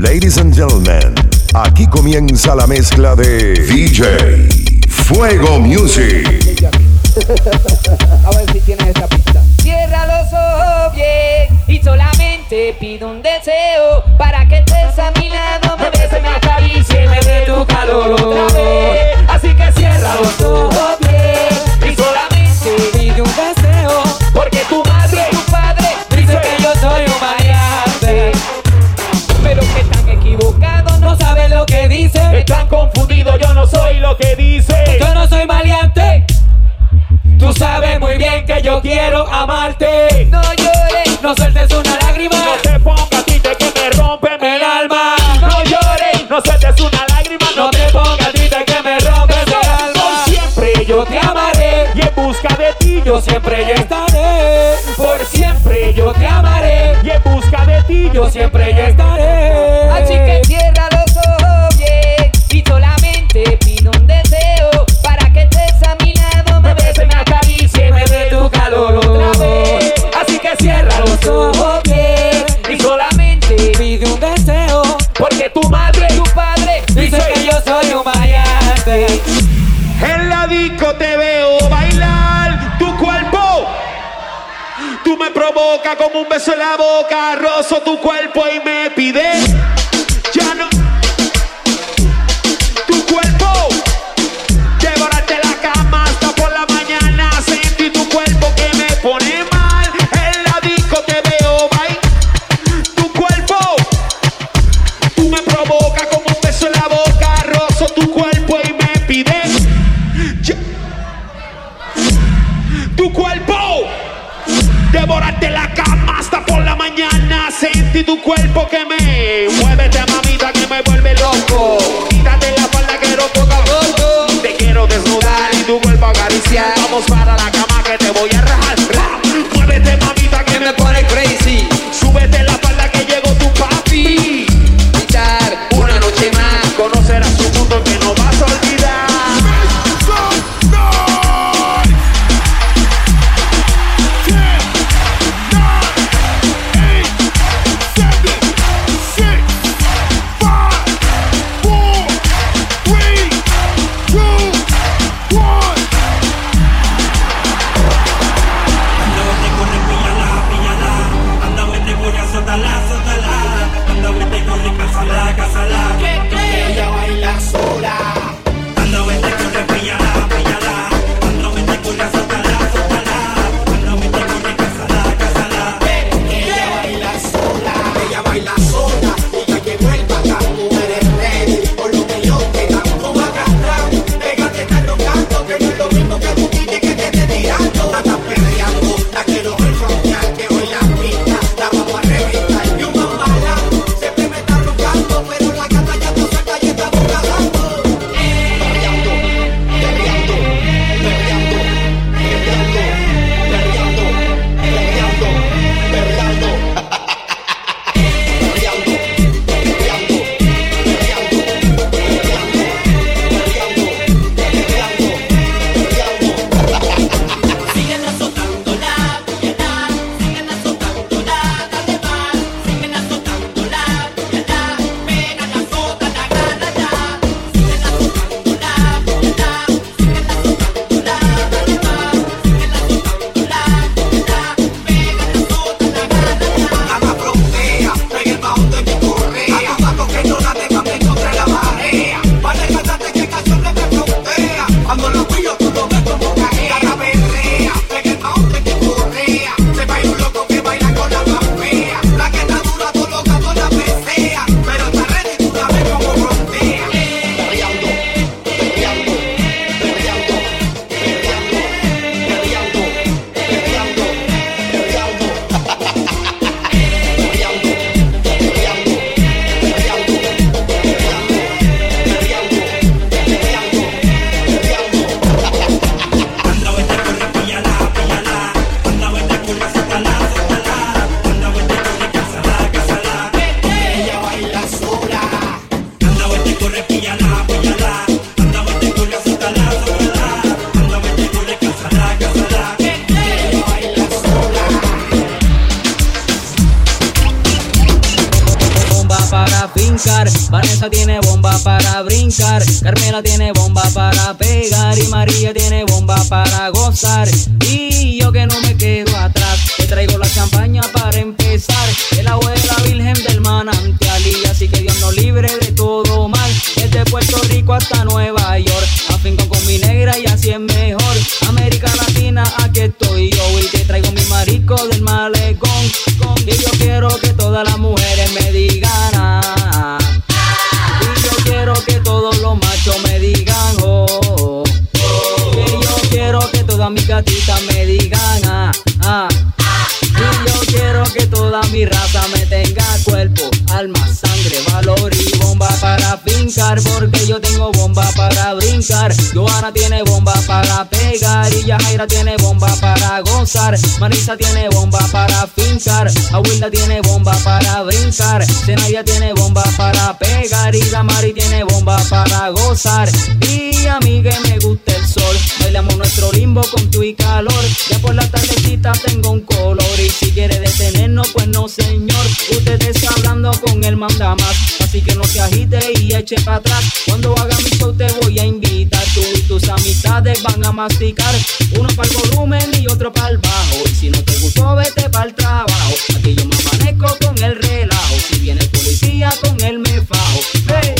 Ladies and gentlemen, aquí comienza la mezcla de DJ Fuego Music. A ver si tienes esta pista. Cierra los ojos bien y solamente pido un deseo para que estés a mi lado, me beses, me acaricies, me dé tu calor otra vez. Lo que dice. Yo no soy maleante. Tú sabes muy bien que yo quiero amarte. No llores, no sueltes una lágrima. No te pongas triste que me rompen el alma. No llores, no sueltes una lágrima. No te pongas triste que me rompes el alma. Por siempre Yo te amaré. y en busca de ti Yo siempre estaré. Por siempre yo te amaré. y en busca de ti Yo siempre estaré. Así que cierra Provocas como un beso en la boca, rozo tu cuerpo y me pides. Ya no. Tu cuerpo. Devorarte la cama hasta por la mañana. Sentí tu cuerpo que me pone mal. En la disco te veo bailar tu cuerpo. Tú me provocas como un beso en la boca, rozo tu cuerpo y me pides. Ya- Tu cuerpo, devorarte la cama hasta por la mañana. Sentí tu cuerpo que me muévete, mamita, que me vuelve loco. Quítate la falda, quiero poco a poco. Te quiero desnudar y tu cuerpo acariciar. Vamos para la cama bomba para brincar. Carmela tiene bomba para pegar. Y María tiene bomba para gozar. Y yo que no me quedo atrás, te traigo la champaña para empezar. El agua de la Virgen del manantial. Y así que Dios nos libre de todo mal. Desde Puerto Rico hasta Nueva York. Afinco con mi negra y así es mejor. América Latina, aquí estoy yo. Y te traigo mi marico del malecón. Y yo quiero que todas las mujeres gatitas me digan. Ah, ah. Y yo quiero que toda mi raza me tenga cuerpo, alma, sangre, valor y bomba para fincar. Porque yo tengo bomba para brincar. Joana tiene bomba para pegar. Y Yajaira tiene bomba para gozar. Marisa tiene bomba para fincar. Abuela tiene bomba para brincar. Zenaya tiene bomba para pegar. Y Damari tiene bomba para gozar. Y a mí que me gusta sol. Bailamos nuestro limbo con tu y calor. Ya por la tardecita tengo un color. Y si quiere detenernos, pues no, señor. Usted está hablando con el mandamás. Así que no se agite y eche para atrás. Cuando haga mi show te voy a invitar. Tú y tus amistades van a masticar. Uno para el volumen y otro para el bajo. Y si no te gustó, vete para el trabajo. Aquí yo me amanezco con el relajo. Si viene el policía, con él me fajo.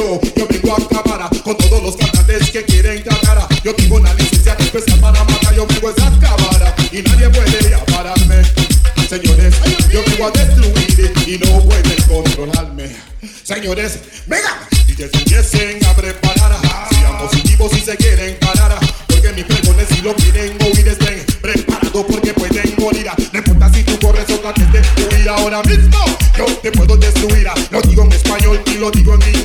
año. Yo vengo a acabar con todos los cantantes que quieren tratar. Yo tengo una licencia especial para matar, yo vengo a acabar y nadie puede pararme. Señores, yo vengo a destruir y no pueden controlarme. Señores, vengan y que se empiecen a preparar. Sean positivos si se quieren parar. Porque mis pregones si lo quieren oír estén preparados porque pueden morir. No importa si tú corres o trates de huir ahora mismo. Yo te puedo destruir. Lo digo en español y lo digo en inglés.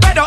Pero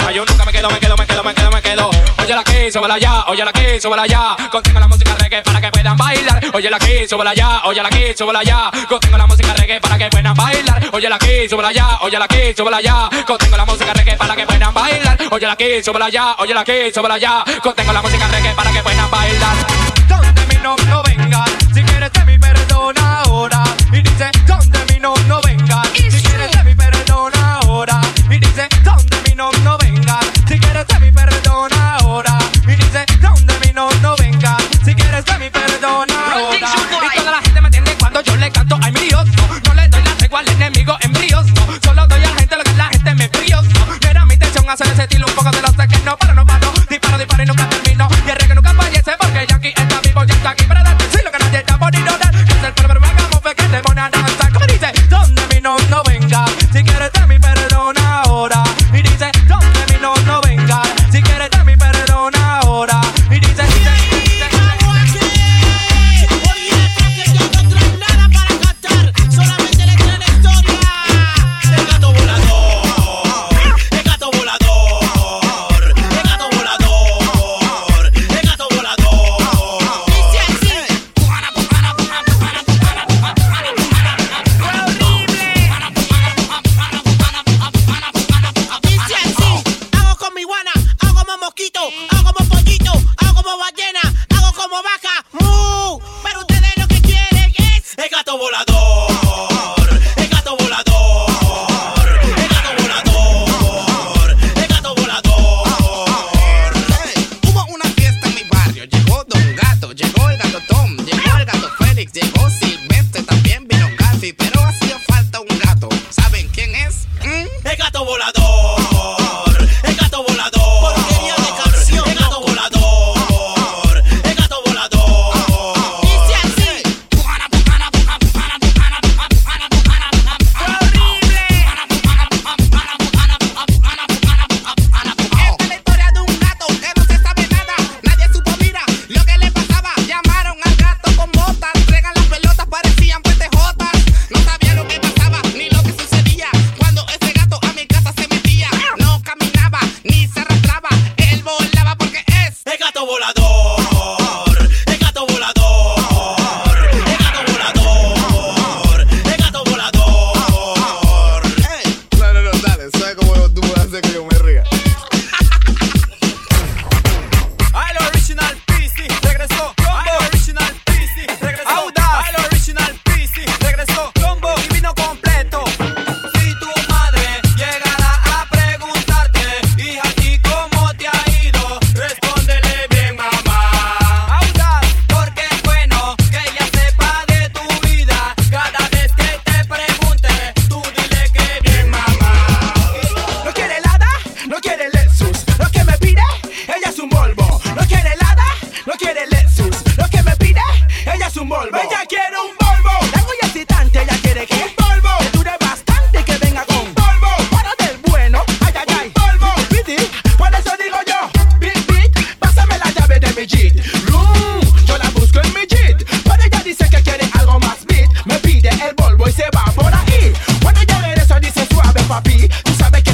quedo, me quedo, me quedo, me quedo, me quedo. Oye la aquí, súbela ya, oye la aquí, súbela ya. Contigo la música reggae para que puedan bailar. Oye la aquí, súbela ya, oye la aquí, súbela ya. Contigo la música reggae para que puedan bailar. Oye la aquí, súbela ya, oye la aquí, súbela ya. Contigo la música reggae para que puedan bailar. Oye la aquí, súbela ya, oye la aquí, súbela ya. Contigo la música reggae para que puedan bailar. Donde mi no, no vengas, si quieres de mi perdona ahora. Y dice, donde mi no, no vengas, si quieres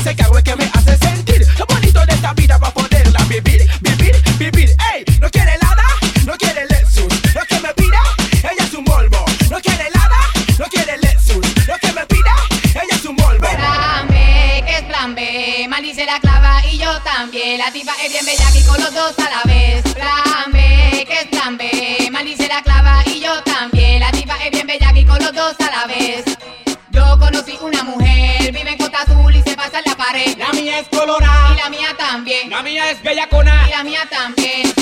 ese cagüe que me hace sentir lo bonito de esta vida para poderla vivir, vivir, vivir. Ey, no quiere nada, no quiere Lexus. Lo que me pida, ella es un Volvo. No quiere nada, no quiere Lexus. Lo que me pida, ella es un Volvo. Plan B, que es plan B. Mali se la clava y yo también. La tipa es bien bella aquí con los dos a la vez. Plan B, que es plan B. Mali se la clava y yo también. La tipa es bien bella aquí con los dos a la vez. Yo conocí una mujer la mía es colorada. Y la mía también. La mía es bella con Y la mía también.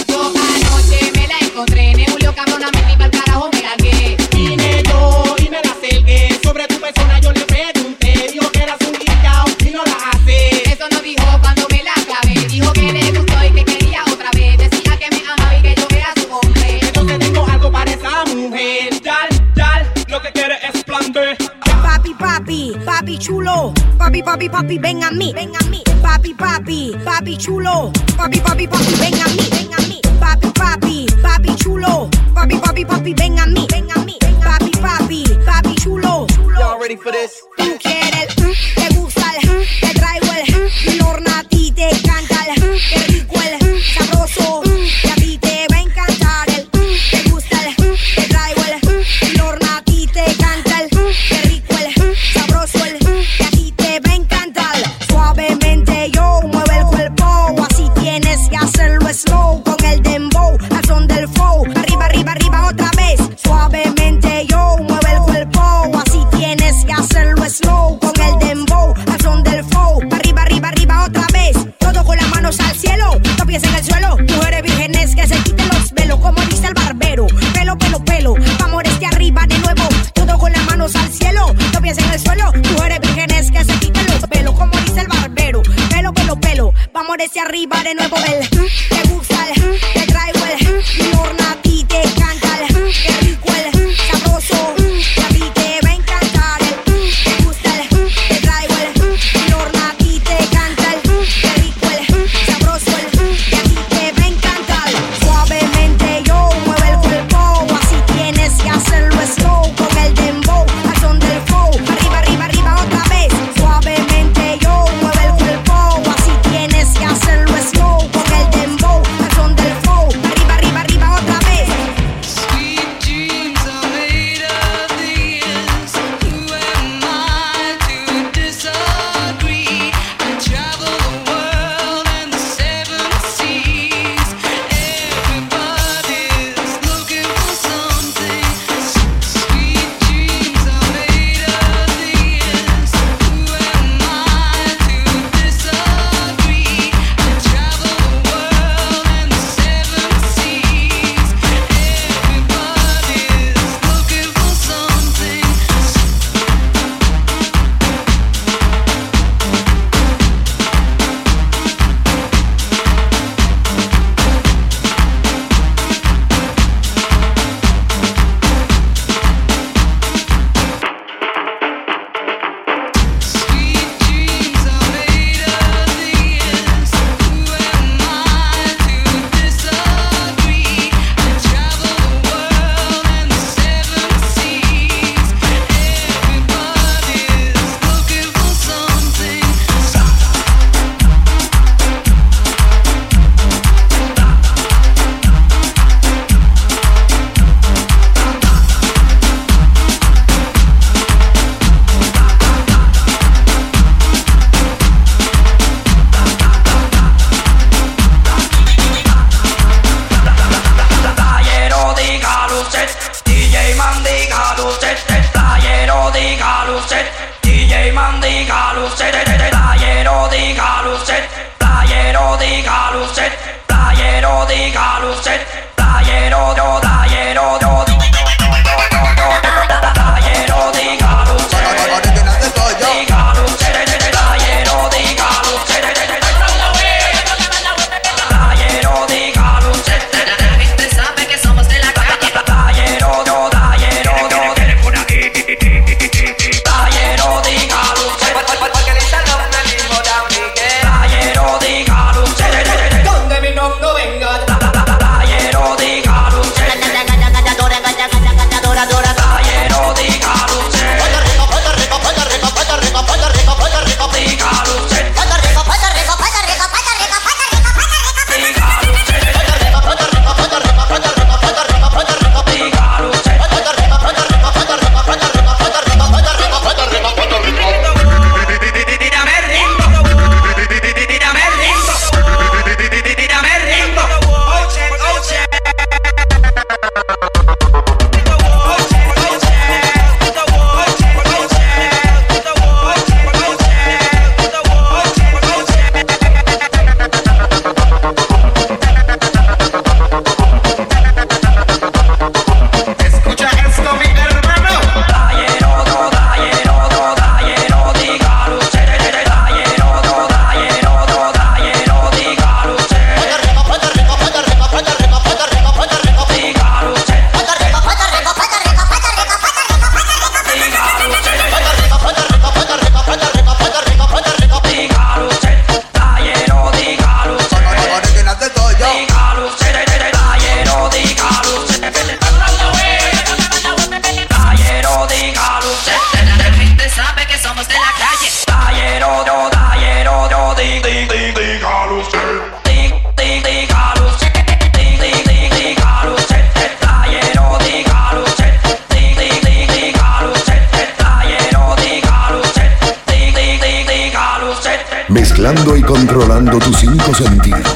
controlando tus cinco sentidos.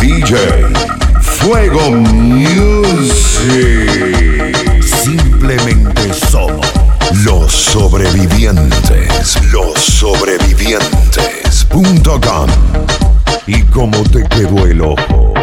DJ Fuego Music. Simplemente somos los sobrevivientes. Los sobrevivientes.com. ¿Y cómo te quedó el ojo?